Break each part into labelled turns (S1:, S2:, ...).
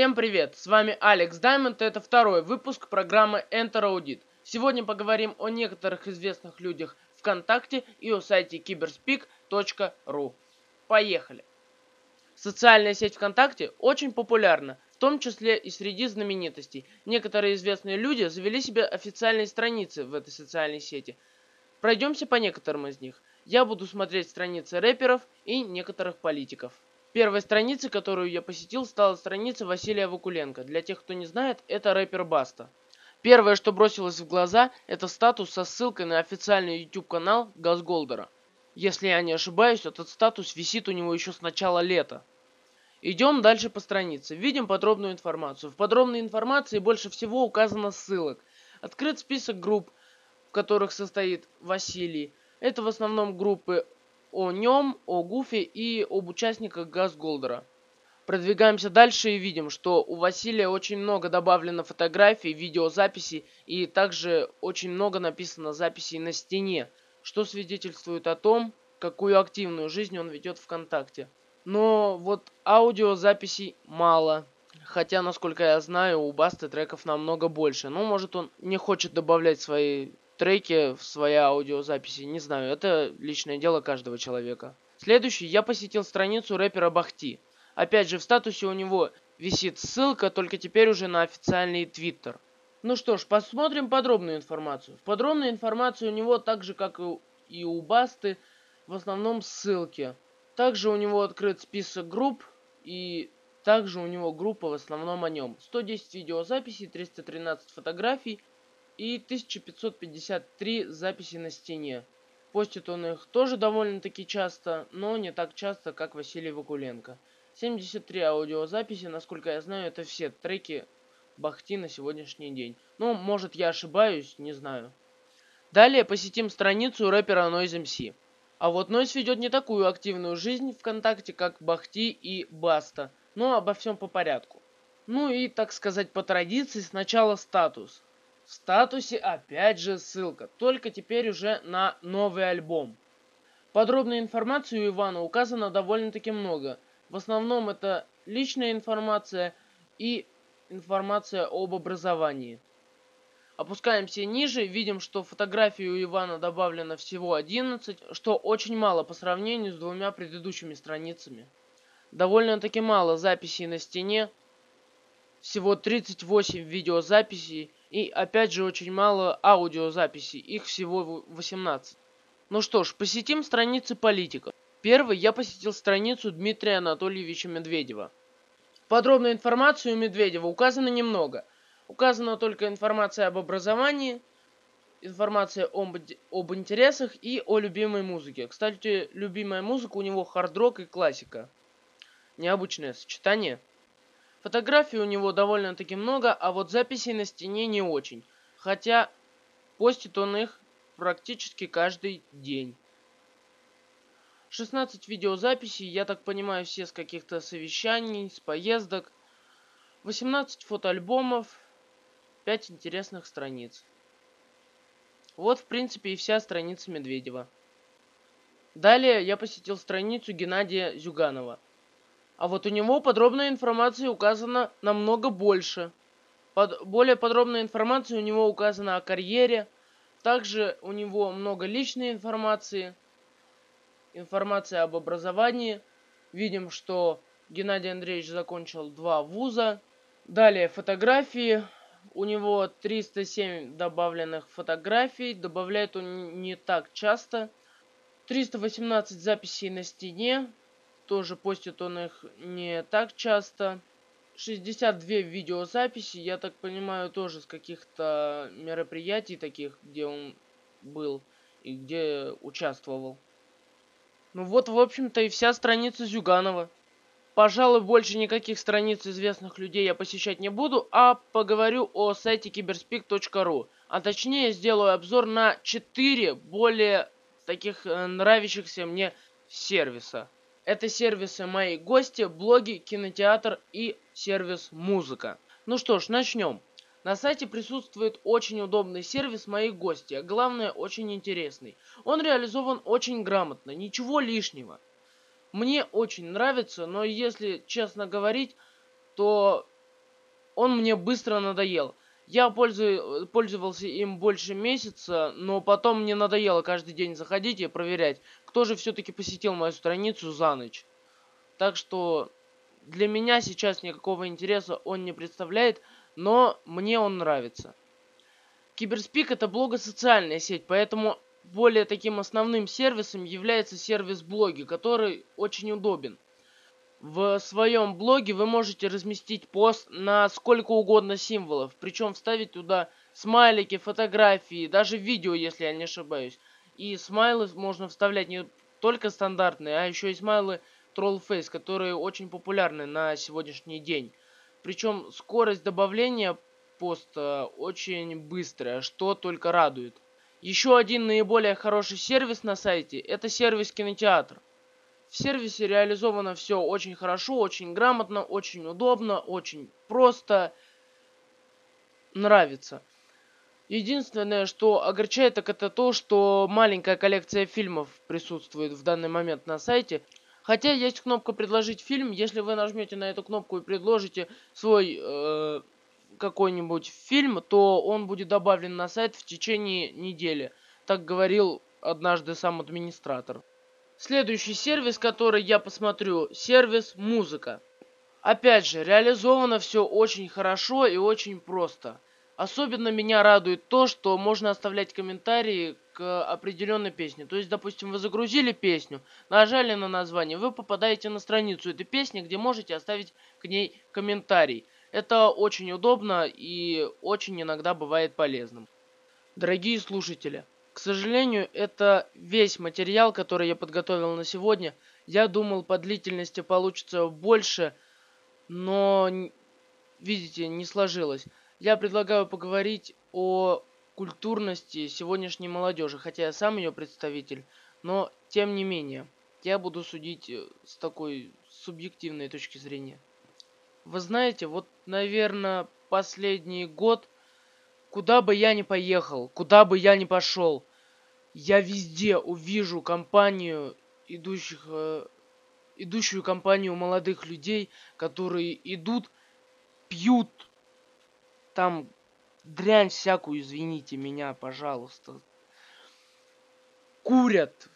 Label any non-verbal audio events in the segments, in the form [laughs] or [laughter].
S1: Всем привет, с вами Алекс Даймонд, и это второй выпуск программы Enter Audit. Сегодня поговорим о некоторых известных людях ВКонтакте и о сайте cyberspeak.ru. Поехали! Социальная сеть ВКонтакте очень популярна, в том числе и среди знаменитостей. Некоторые известные люди завели себе официальные страницы в этой социальной сети. Пройдемся по некоторым из них. Я буду смотреть страницы рэперов и некоторых политиков. Первой страницей, которую я посетил, стала страница Василия Вакуленко. Для тех, кто не знает, это рэпер Баста. Первое, что бросилось в глаза, это статус со ссылкой на официальный YouTube-канал Газголдера. Если я не ошибаюсь, этот статус висит у него еще с начала лета. Идем дальше по странице. Видим подробную информацию. В подробной информации больше всего указано ссылок. Открыт список групп, в которых состоит Василий. Это в основном группы о нем, о Гуфе и об участниках Газголдера. Продвигаемся дальше и видим, что у Василия очень много добавлено фотографий, видеозаписей и также очень много написано записей на стене, что свидетельствует о том, какую активную жизнь он ведет ВКонтакте. Но вот аудиозаписей мало. Хотя, насколько я знаю, у Басты треков намного больше. Ну, может, он не хочет добавлять свои треки в свои аудиозаписи. Не знаю, это личное дело каждого человека. Следующий, я посетил страницу рэпера Бахти. Опять же, в статусе у него висит ссылка, только теперь уже на официальный твиттер. Ну что ж, посмотрим подробную информацию. В подробной информации у него, так же как и у Басты, в основном ссылки. Также у него открыт список групп и также у него группа в основном о нем. 110 видеозаписей, 313 фотографий и 1553 записи на стене. Постит он их тоже довольно-таки часто, но не так часто, как Василий Вакуленко. 73 аудиозаписи, насколько я знаю, это все треки Бахти на сегодняшний день. Ну, может я ошибаюсь, не знаю. Далее посетим страницу рэпера Noise MC. А вот Noise ведет не такую активную жизнь ВКонтакте, как Бахти и Баста. Но обо всем по порядку. Ну и, так сказать, по традиции, сначала статус. В статусе опять же ссылка, только теперь уже на новый альбом. Подробной информации у Ивана указано довольно-таки много. В основном это личная информация и информация об образовании. Опускаемся ниже, видим, что фотографий у Ивана добавлено всего 11, что очень мало по сравнению с двумя предыдущими страницами. Довольно-таки мало записей на стене, всего 38 видеозаписей и опять же очень мало аудиозаписей, их всего 18. Ну что ж, посетим страницы политиков. Первый я посетил страницу Дмитрия Анатольевича Медведева. Подробной информации у Медведева указано немного. Указана только информация об образовании, информация об, об интересах и о любимой музыке. Кстати, любимая музыка у него хард-рок и классика. Необычное сочетание. Фотографий у него довольно-таки много, а вот записей на стене не очень. Хотя постит он их практически каждый день. 16 видеозаписей, я так понимаю, все с каких-то совещаний, с поездок. 18 фотоальбомов, 5 интересных страниц. Вот, в принципе, и вся страница Медведева. Далее я посетил страницу Геннадия Зюганова – а вот у него подробная информация указана намного больше. Под, более подробная информация у него указана о карьере. Также у него много личной информации. Информация об образовании. Видим, что Геннадий Андреевич закончил два вуза. Далее фотографии. У него 307 добавленных фотографий. Добавляет он не так часто. 318 записей на стене тоже постит он их не так часто. 62 видеозаписи, я так понимаю, тоже с каких-то мероприятий таких, где он был и где участвовал. Ну вот, в общем-то, и вся страница Зюганова. Пожалуй, больше никаких страниц известных людей я посещать не буду, а поговорю о сайте cyberspeak.ru. А точнее, сделаю обзор на 4 более таких э, нравящихся мне сервиса. Это сервисы «Мои гости», блоги, кинотеатр и сервис «Музыка». Ну что ж, начнем. На сайте присутствует очень удобный сервис «Мои гости», а главное очень интересный. Он реализован очень грамотно, ничего лишнего. Мне очень нравится, но если честно говорить, то он мне быстро надоел. Я пользу... пользовался им больше месяца, но потом мне надоело каждый день заходить и проверять, кто же все-таки посетил мою страницу за ночь. Так что для меня сейчас никакого интереса он не представляет, но мне он нравится. Киберспик это блогосоциальная сеть, поэтому более таким основным сервисом является сервис блоги, который очень удобен. В своем блоге вы можете разместить пост на сколько угодно символов, причем вставить туда смайлики, фотографии, даже видео, если я не ошибаюсь. И смайлы можно вставлять не только стандартные, а еще и смайлы Trollface, которые очень популярны на сегодняшний день. Причем скорость добавления поста очень быстрая, что только радует. Еще один наиболее хороший сервис на сайте – это сервис кинотеатр. В сервисе реализовано все очень хорошо, очень грамотно, очень удобно, очень просто. Нравится. Единственное, что огорчает, так это то, что маленькая коллекция фильмов присутствует в данный момент на сайте. Хотя есть кнопка «Предложить фильм». Если вы нажмете на эту кнопку и предложите свой э, какой-нибудь фильм, то он будет добавлен на сайт в течение недели. Так говорил однажды сам администратор. Следующий сервис, который я посмотрю, сервис музыка. Опять же, реализовано все очень хорошо и очень просто. Особенно меня радует то, что можно оставлять комментарии к определенной песне. То есть, допустим, вы загрузили песню, нажали на название, вы попадаете на страницу этой песни, где можете оставить к ней комментарий. Это очень удобно и очень иногда бывает полезным. Дорогие слушатели, сожалению, это весь материал, который я подготовил на сегодня. Я думал, по длительности получится больше, но, видите, не сложилось. Я предлагаю поговорить о культурности сегодняшней молодежи, хотя я сам ее представитель, но тем не менее, я буду судить э, с такой субъективной точки зрения. Вы знаете, вот, наверное, последний год – Куда бы я ни поехал, куда бы я ни пошел, я везде увижу компанию идущих, э, идущую компанию молодых людей, которые идут, пьют там дрянь всякую, извините меня, пожалуйста. Курят.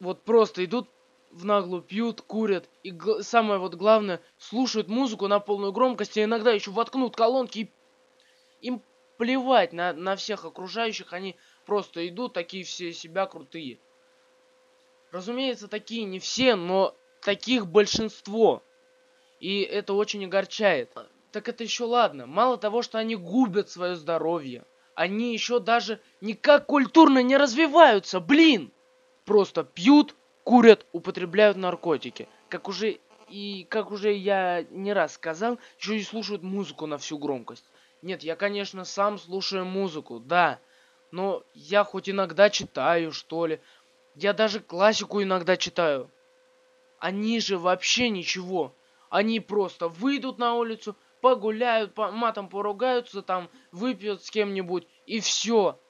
S1: Вот просто идут в наглую, пьют, курят. И самое вот главное, слушают музыку на полную громкость, и иногда еще воткнут колонки и им плевать на, на всех окружающих, они просто идут, такие все себя крутые. Разумеется, такие не все, но таких большинство. И это очень огорчает. Так это еще ладно. Мало того, что они губят свое здоровье, они еще даже никак культурно не развиваются, блин! Просто пьют, курят, употребляют наркотики. Как уже и как уже я не раз сказал, еще и слушают музыку на всю громкость. Нет, я, конечно, сам слушаю музыку, да. Но я хоть иногда читаю, что ли. Я даже классику иногда читаю. Они же вообще ничего. Они просто выйдут на улицу, погуляют, по матом поругаются, там выпьют с кем-нибудь, и все.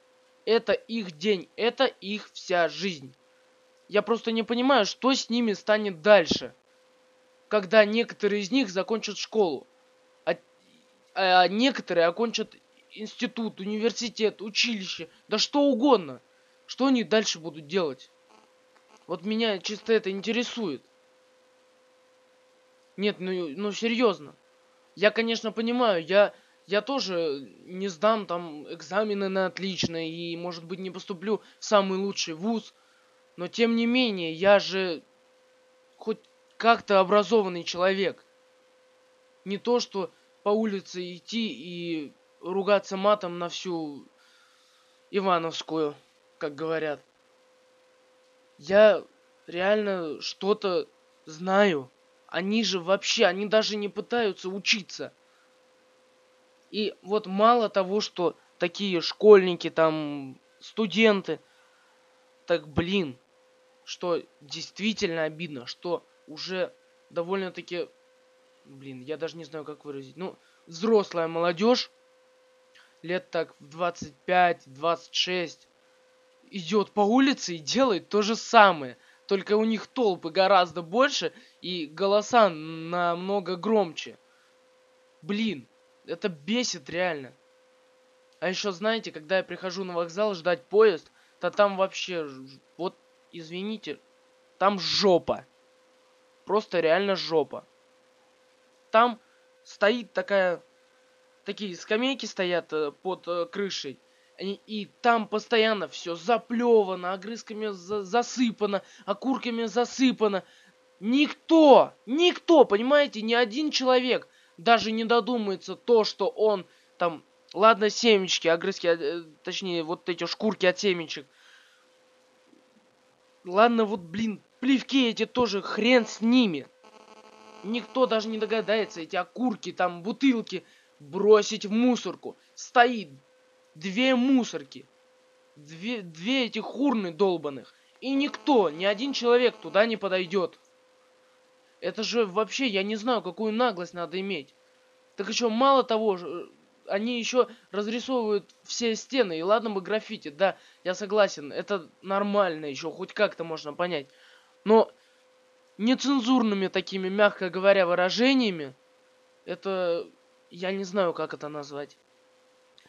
S1: Это их день, это их вся жизнь. Я просто не понимаю, что с ними станет дальше, когда некоторые из них закончат школу а некоторые окончат институт, университет, училище, да что угодно. Что они дальше будут делать? Вот меня чисто это интересует. Нет, ну, ну серьезно. Я, конечно, понимаю, я, я тоже не сдам там экзамены на отлично и, может быть, не поступлю в самый лучший вуз. Но, тем не менее, я же хоть как-то образованный человек. Не то, что по улице идти и ругаться матом на всю Ивановскую, как говорят. Я реально что-то знаю. Они же вообще, они даже не пытаются учиться. И вот мало того, что такие школьники, там, студенты, так, блин, что действительно обидно, что уже довольно-таки блин, я даже не знаю, как выразить. Ну, взрослая молодежь, лет так в 25-26, идет по улице и делает то же самое. Только у них толпы гораздо больше и голоса намного громче. Блин, Это бесит реально. А еще знаете, когда я прихожу на вокзал ждать поезд, то там вообще, вот, извините, там жопа. Просто реально жопа. Там стоит такая, такие скамейки стоят э, под э, крышей. И, и там постоянно все заплевано, огрызками за, засыпано, окурками засыпано. Никто, никто, понимаете, ни один человек даже не додумается то, что он там, ладно, семечки, огрызки, э, точнее, вот эти шкурки от семечек. Ладно, вот, блин, плевки эти тоже, хрен с ними. Никто даже не догадается эти окурки, там, бутылки бросить в мусорку. Стоит две мусорки. Две, две этих урны долбаных. И никто, ни один человек туда не подойдет. Это же вообще, я не знаю, какую наглость надо иметь. Так еще мало того, они еще разрисовывают все стены. И ладно бы граффити, да, я согласен, это нормально еще, хоть как-то можно понять. Но нецензурными такими, мягко говоря, выражениями, это, я не знаю, как это назвать.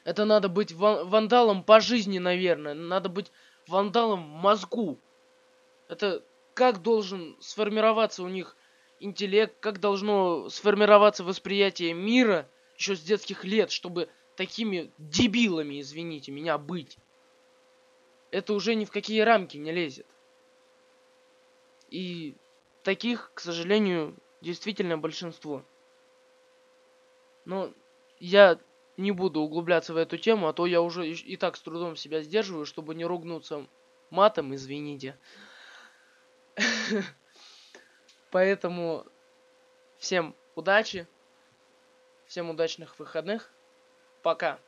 S1: Это надо быть вандалом по жизни, наверное. Надо быть вандалом мозгу. Это как должен сформироваться у них интеллект, как должно сформироваться восприятие мира еще с детских лет, чтобы такими дебилами, извините меня, быть. Это уже ни в какие рамки не лезет. И таких, к сожалению, действительно большинство. Но я не буду углубляться в эту тему, а то я уже и так с трудом себя сдерживаю, чтобы не ругнуться матом, извините. [laughs] Поэтому всем удачи, всем удачных выходных. Пока.